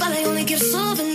but I only give souvenirs.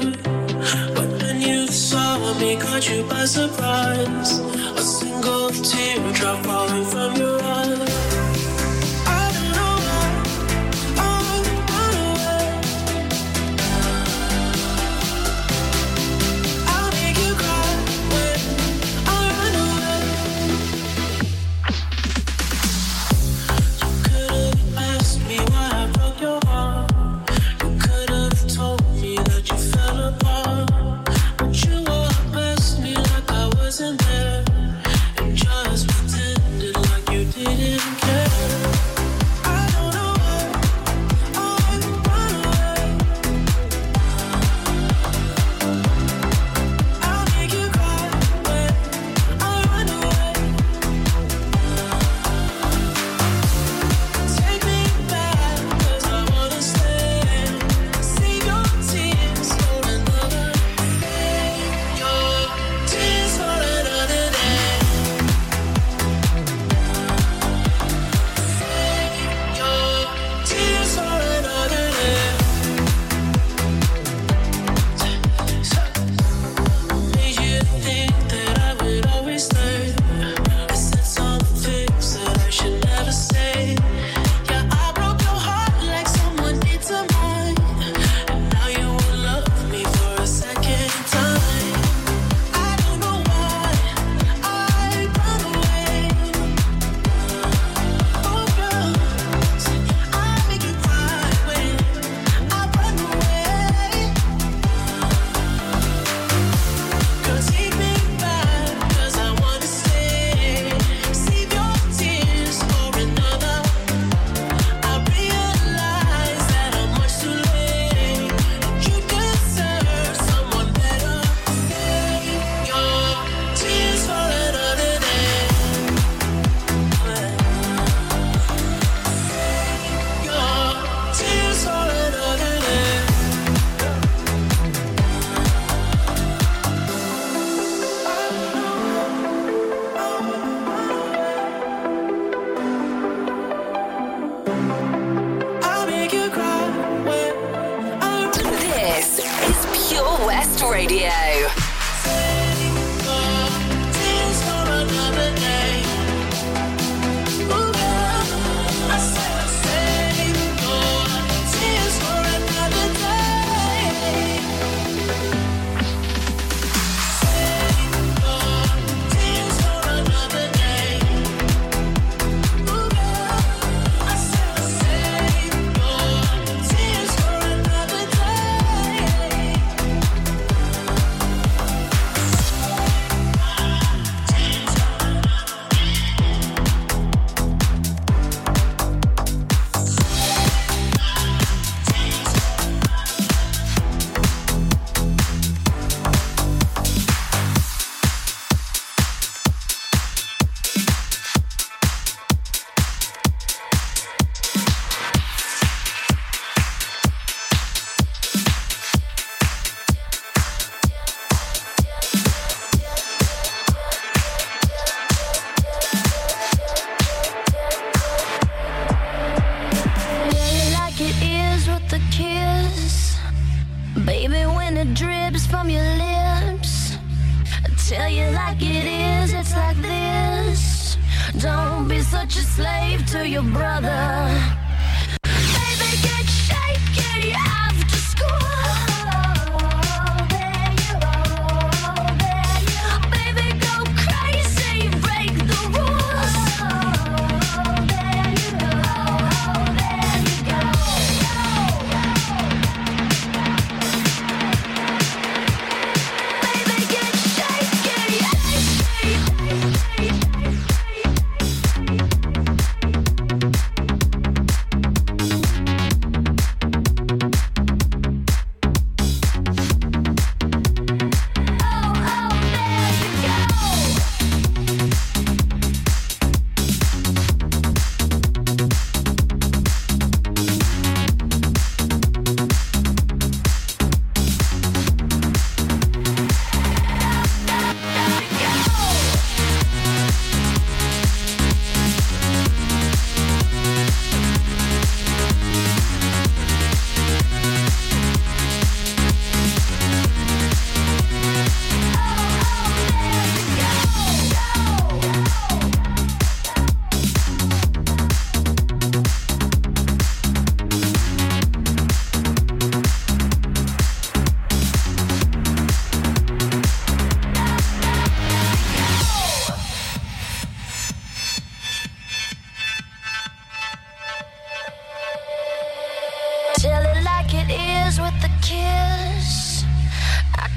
But when you saw me, caught you by surprise. A single teardrop falling from your eyes.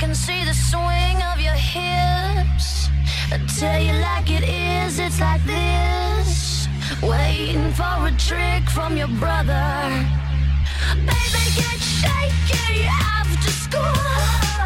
can see the swing of your hips. I tell you like it is, it's like this. Waiting for a trick from your brother. Baby, get shaky after school.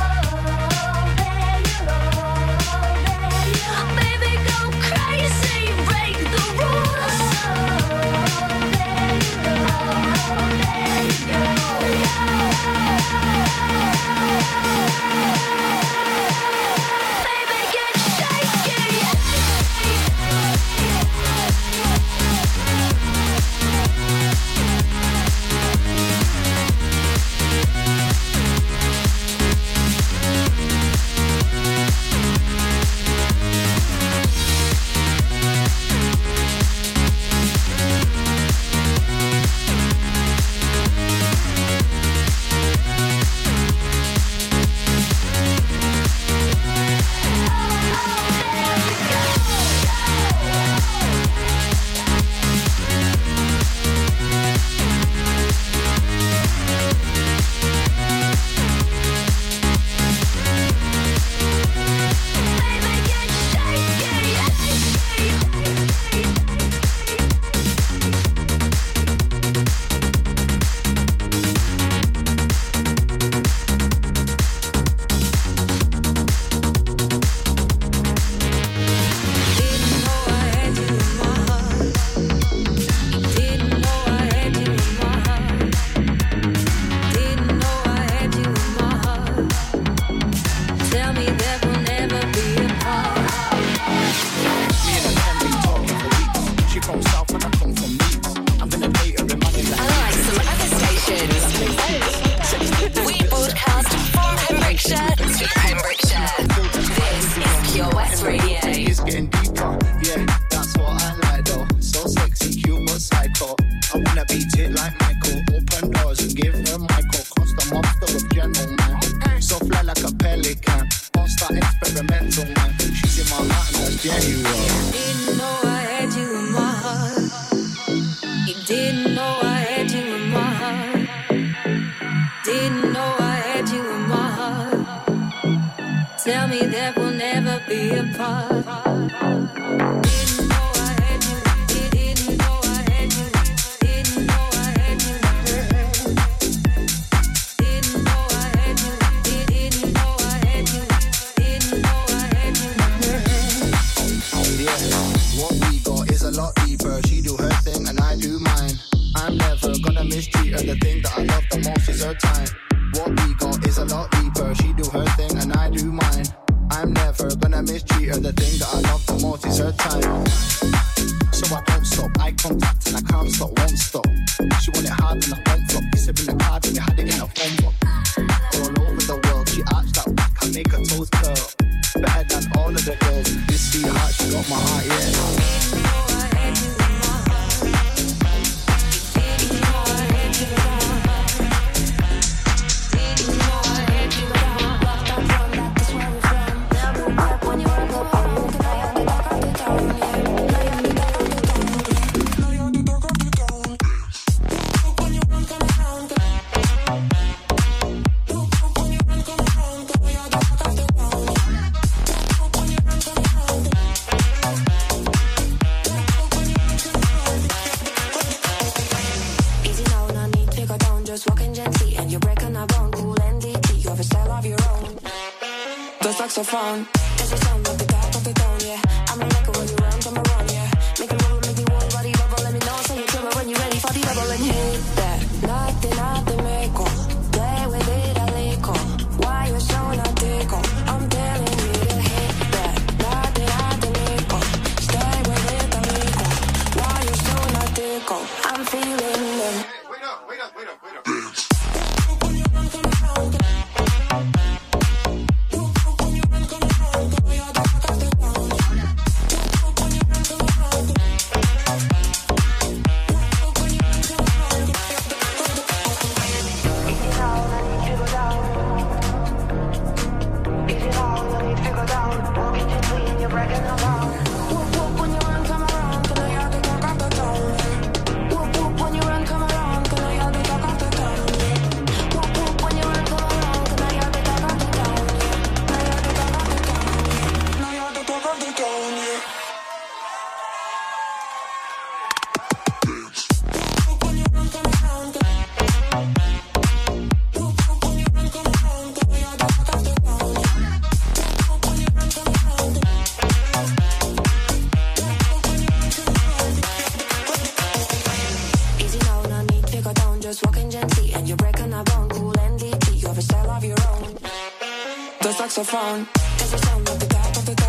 Saxophone. Does it sound like the top of the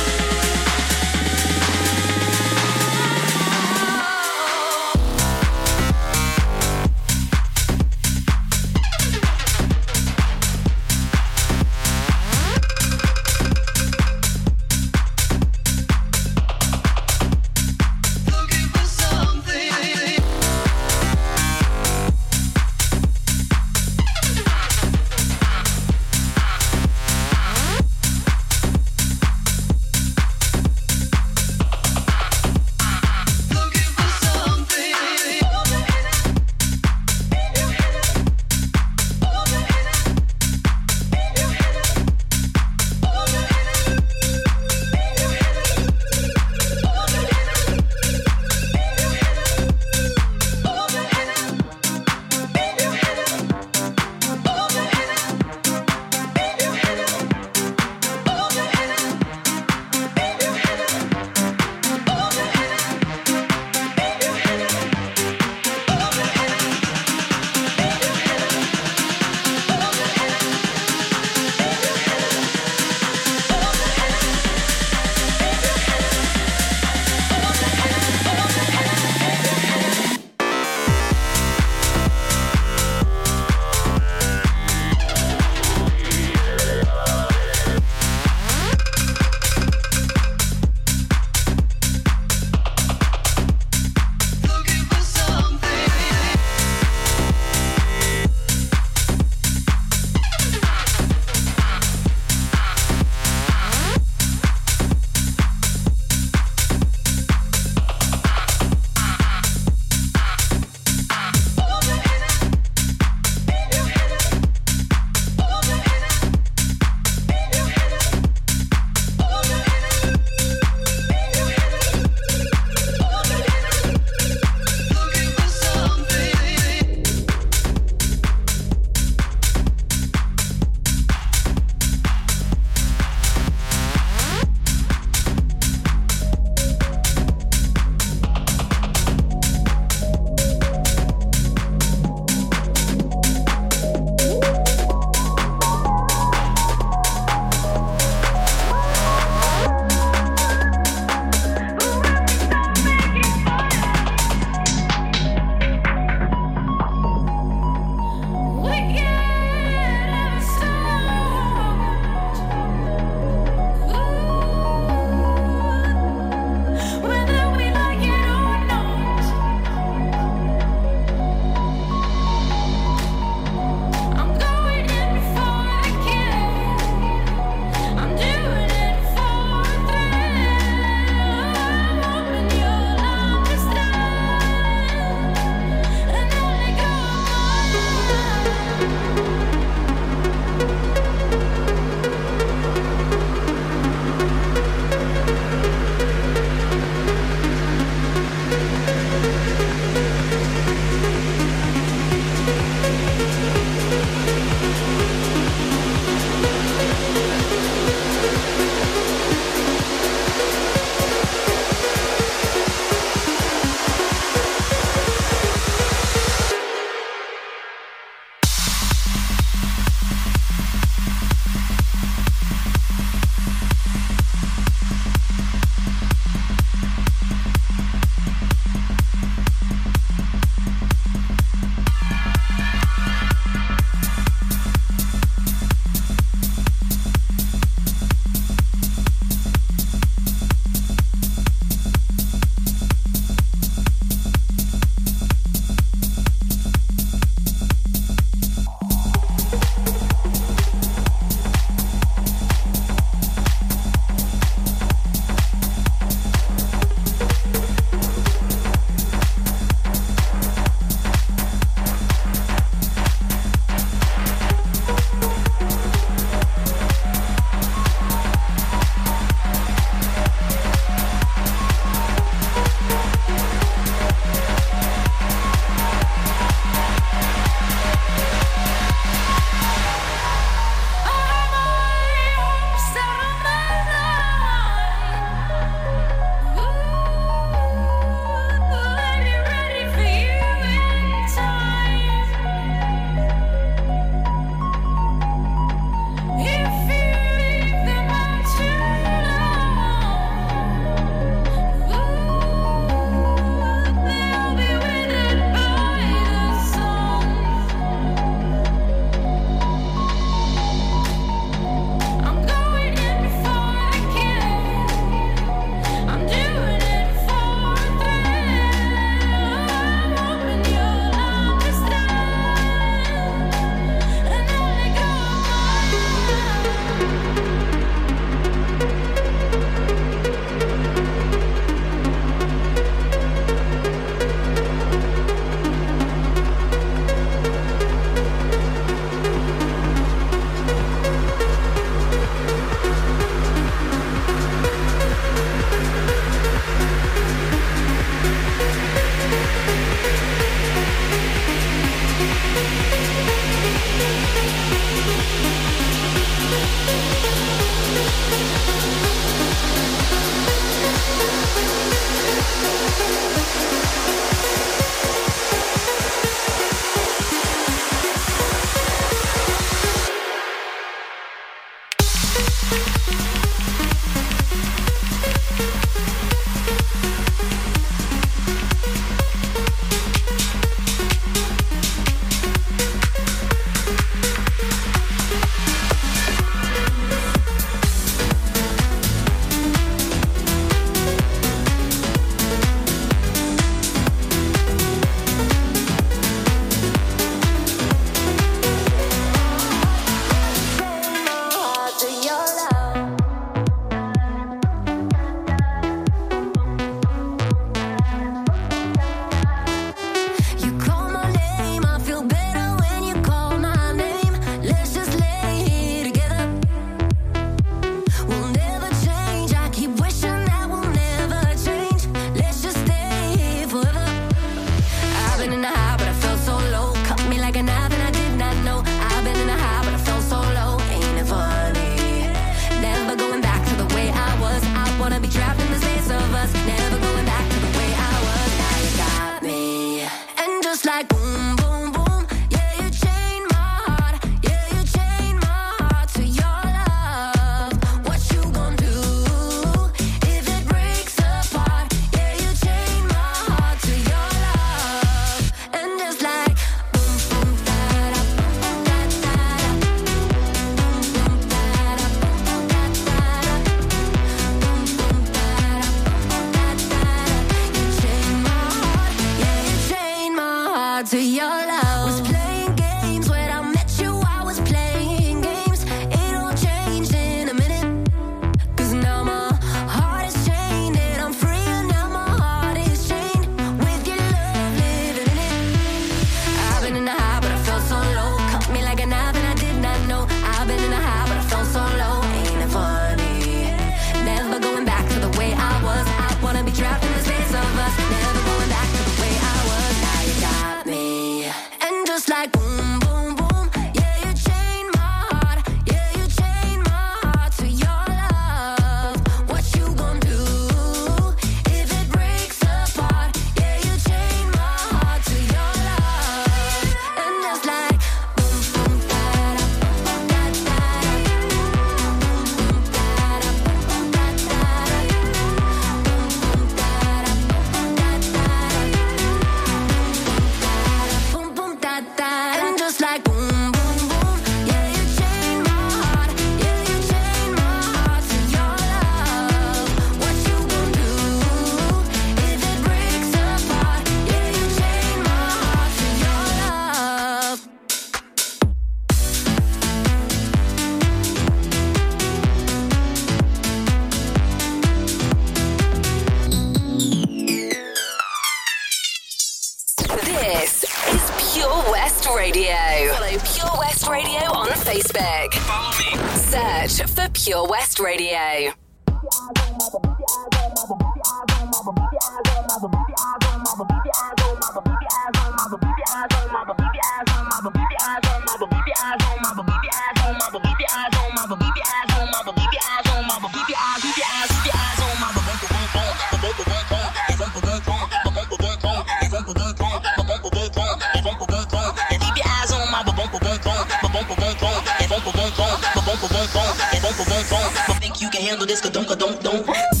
acompanhando o disco dom, dom, dom.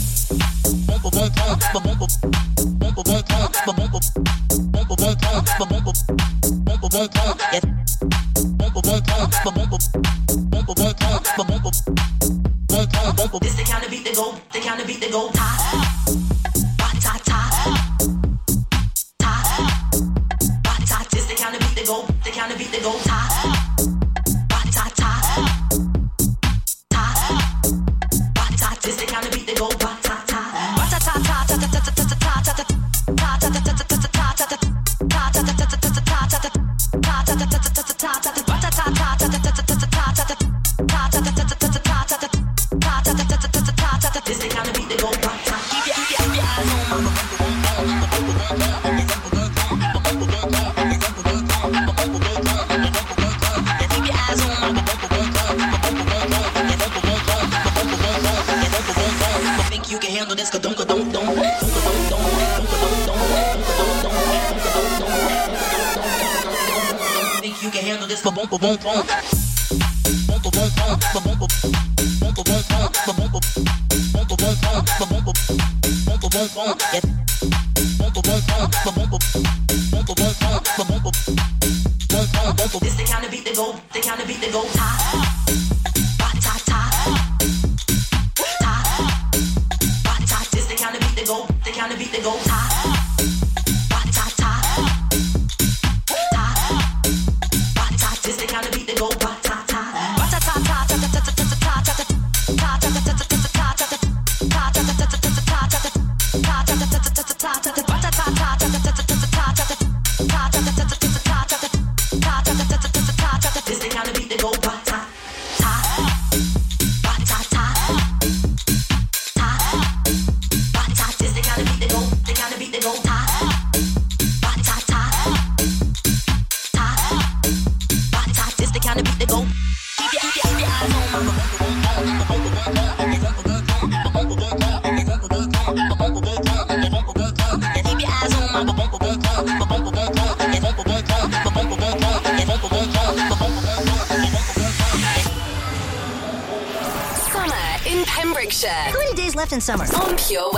Summer? On Pure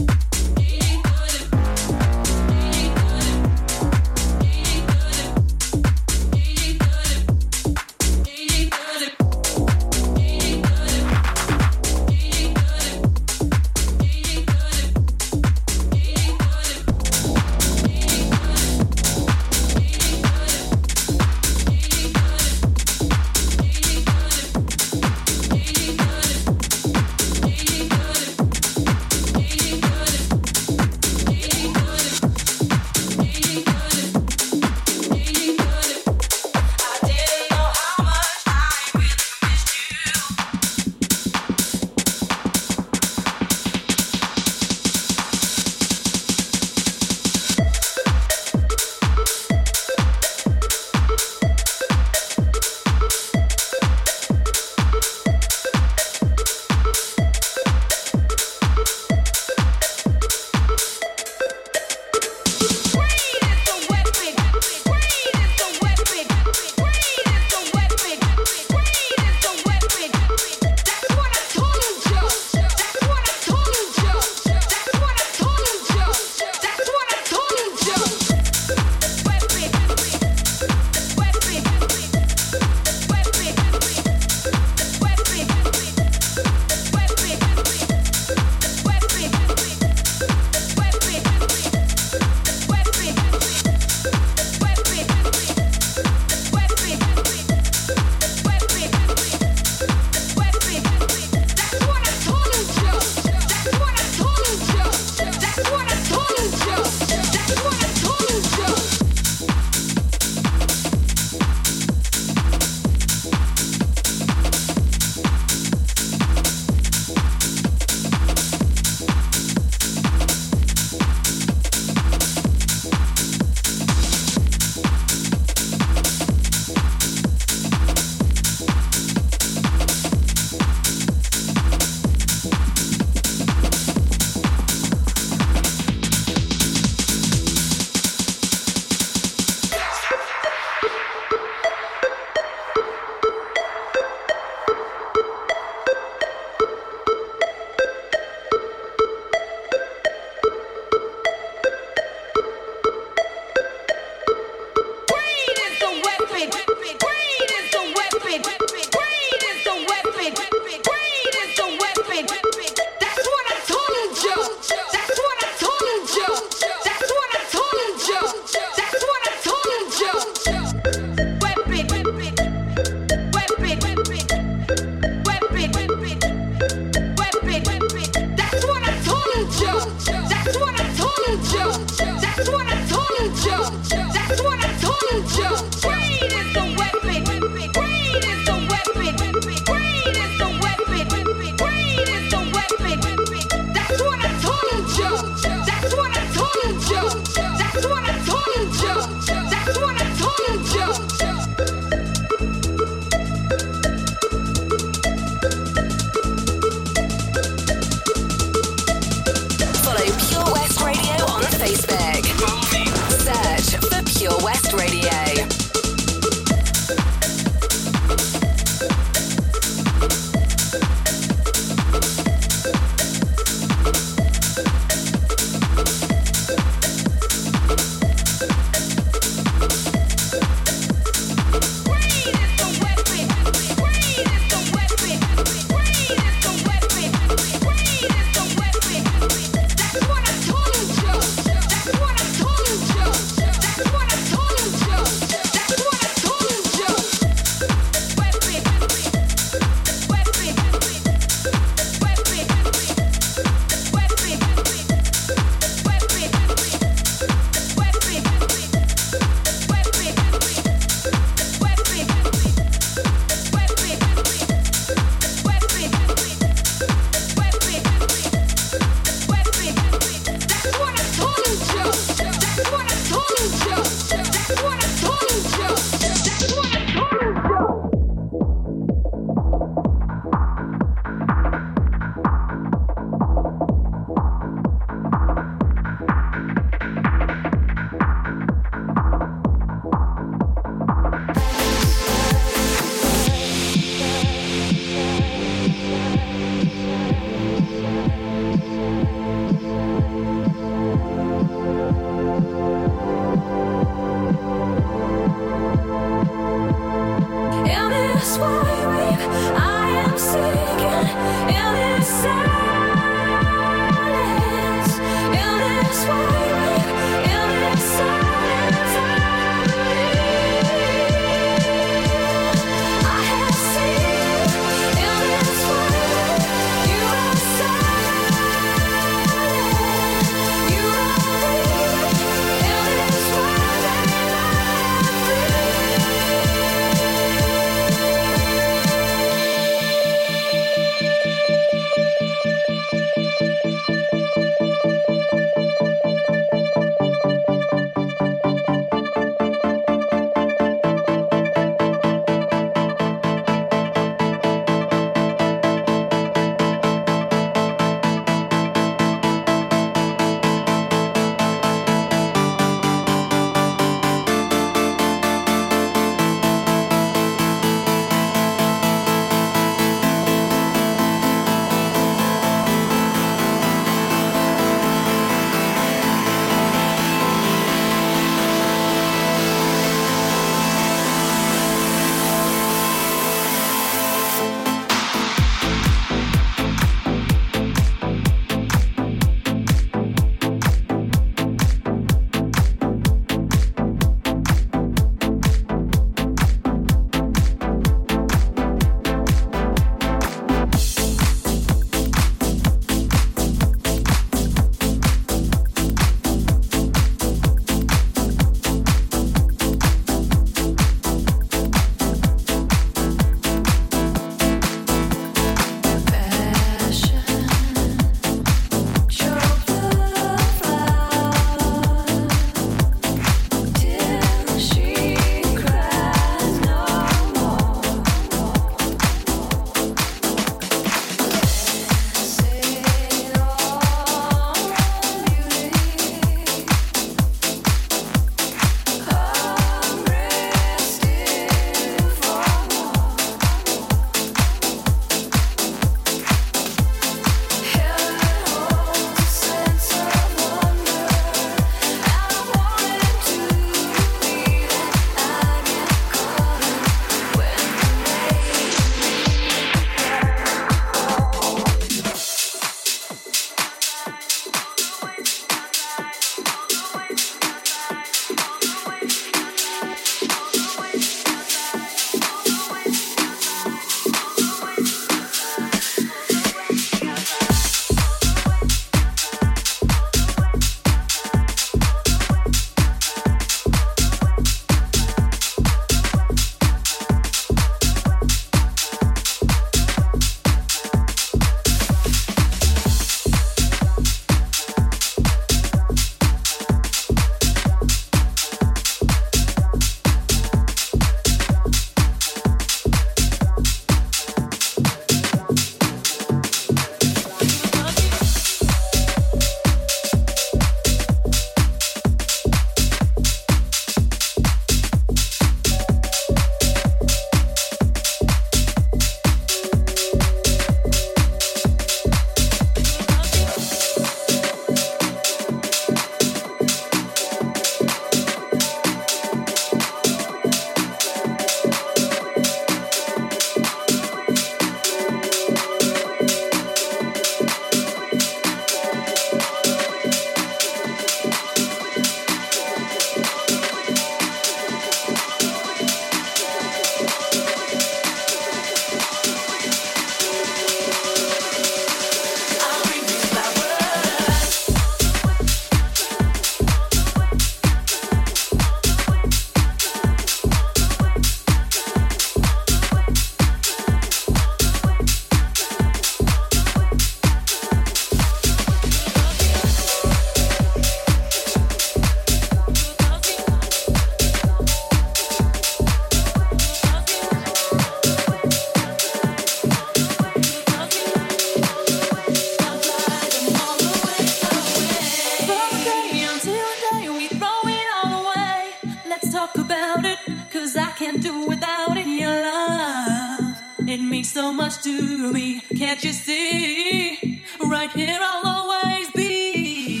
to me. Can't you see? Right here I'll always be.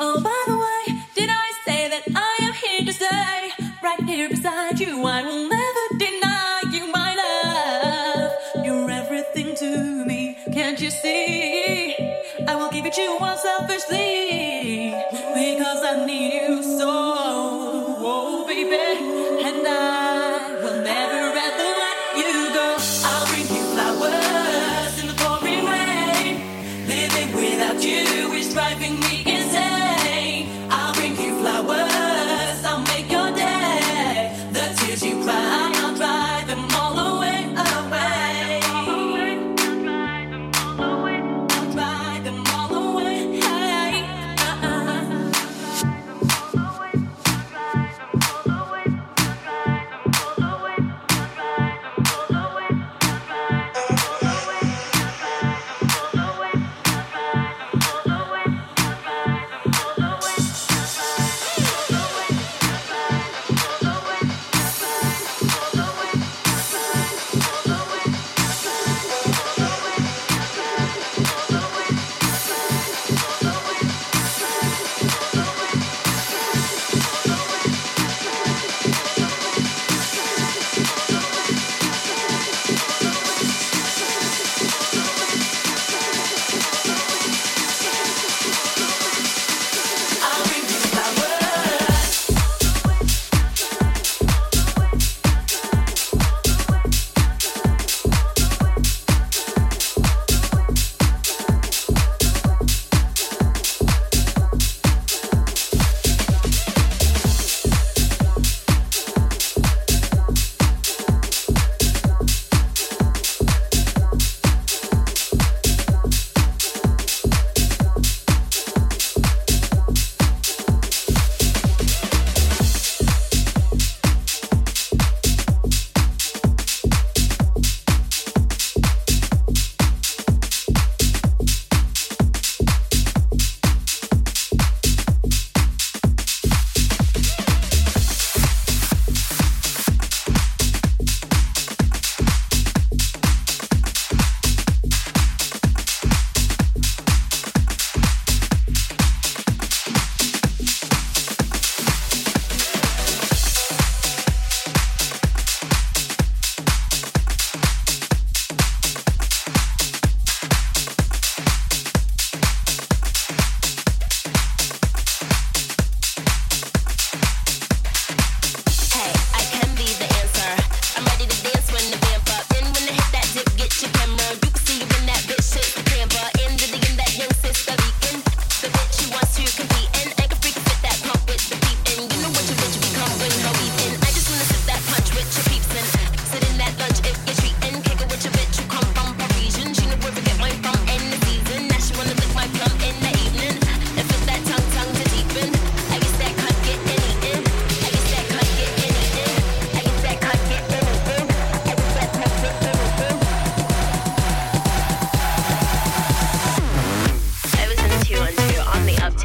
Oh, by the way, did I say that I am here to stay? Right here beside you, I will never deny you my love. You're everything to me. Can't you see? I will give it to you unselfishly because I need you so, oh baby,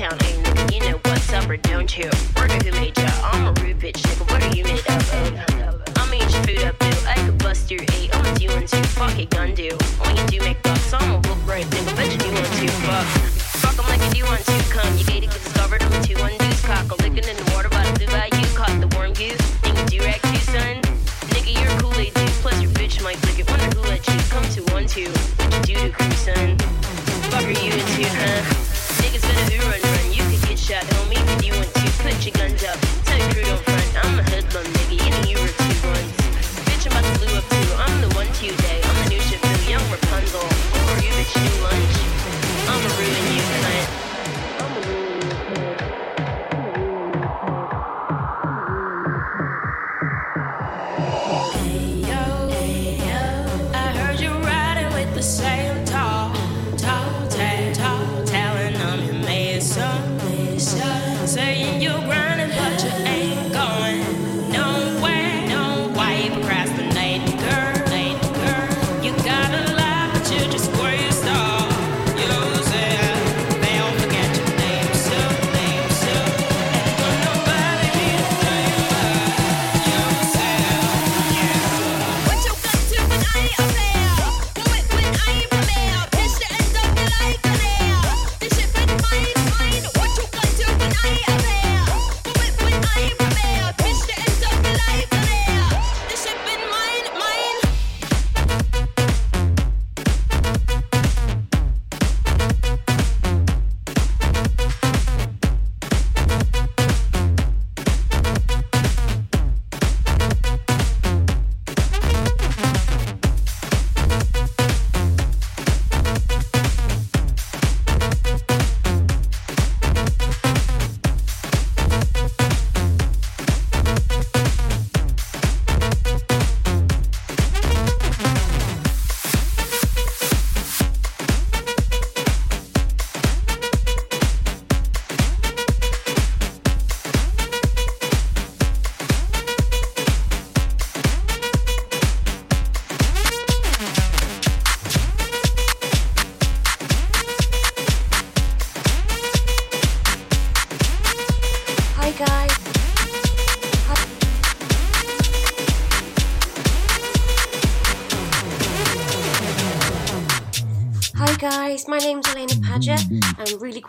uptown nigga. You know what's up or don't you? Worker who made ya? I'm a rude bitch nigga. What are you made of? I'ma eat your food up, boo. I could bust your eight. I'm a two and two. Fuck it, gun do. All you do make bucks. I'm a look right nigga. Bet you do want to. Fuck. Fuck 'em like you do want to. Come, you gated, get discovered. I'm a two one cock. A licking in the water by the blue you Caught the warm goose. Think you do rag too, son? Nigga, you're a Kool-Aid dude. Plus your bitch might lick it. Wonder who let you come to one two. What you do to crew, son?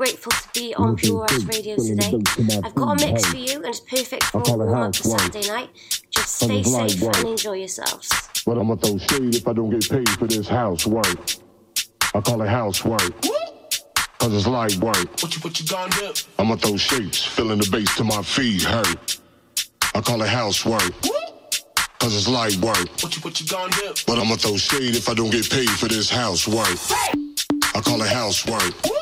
Grateful to be on Pure West Radio today. I've got a mix for you and it's perfect for a warm up for Saturday night. Just stay safe and enjoy yourselves. But I'ma throw shade if I don't get paid for this housework. I call it housework. Cause it's light work. What you, what you gonna do? I'ma throw shapes, filling the bass to my feet hurt. I call it housework. Cause it's light work. What you, what you gonna do? But I'ma throw shade if I don't get paid for this housework. I call it housework.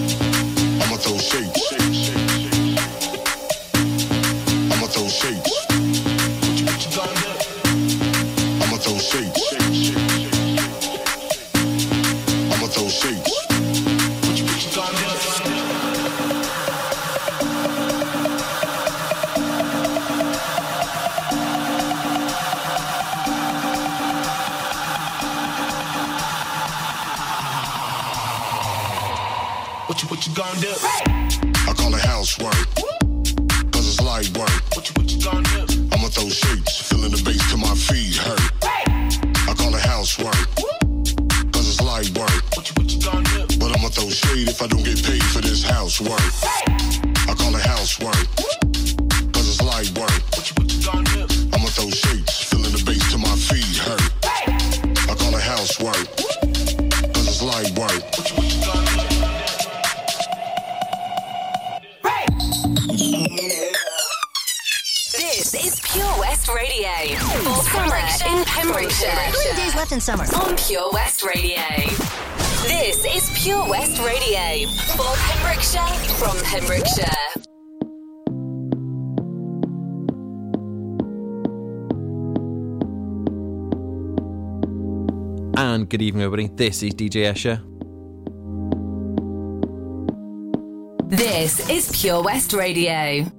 I'ma shapes. Evening, everybody. This is DJ Escher. This is Pure West Radio.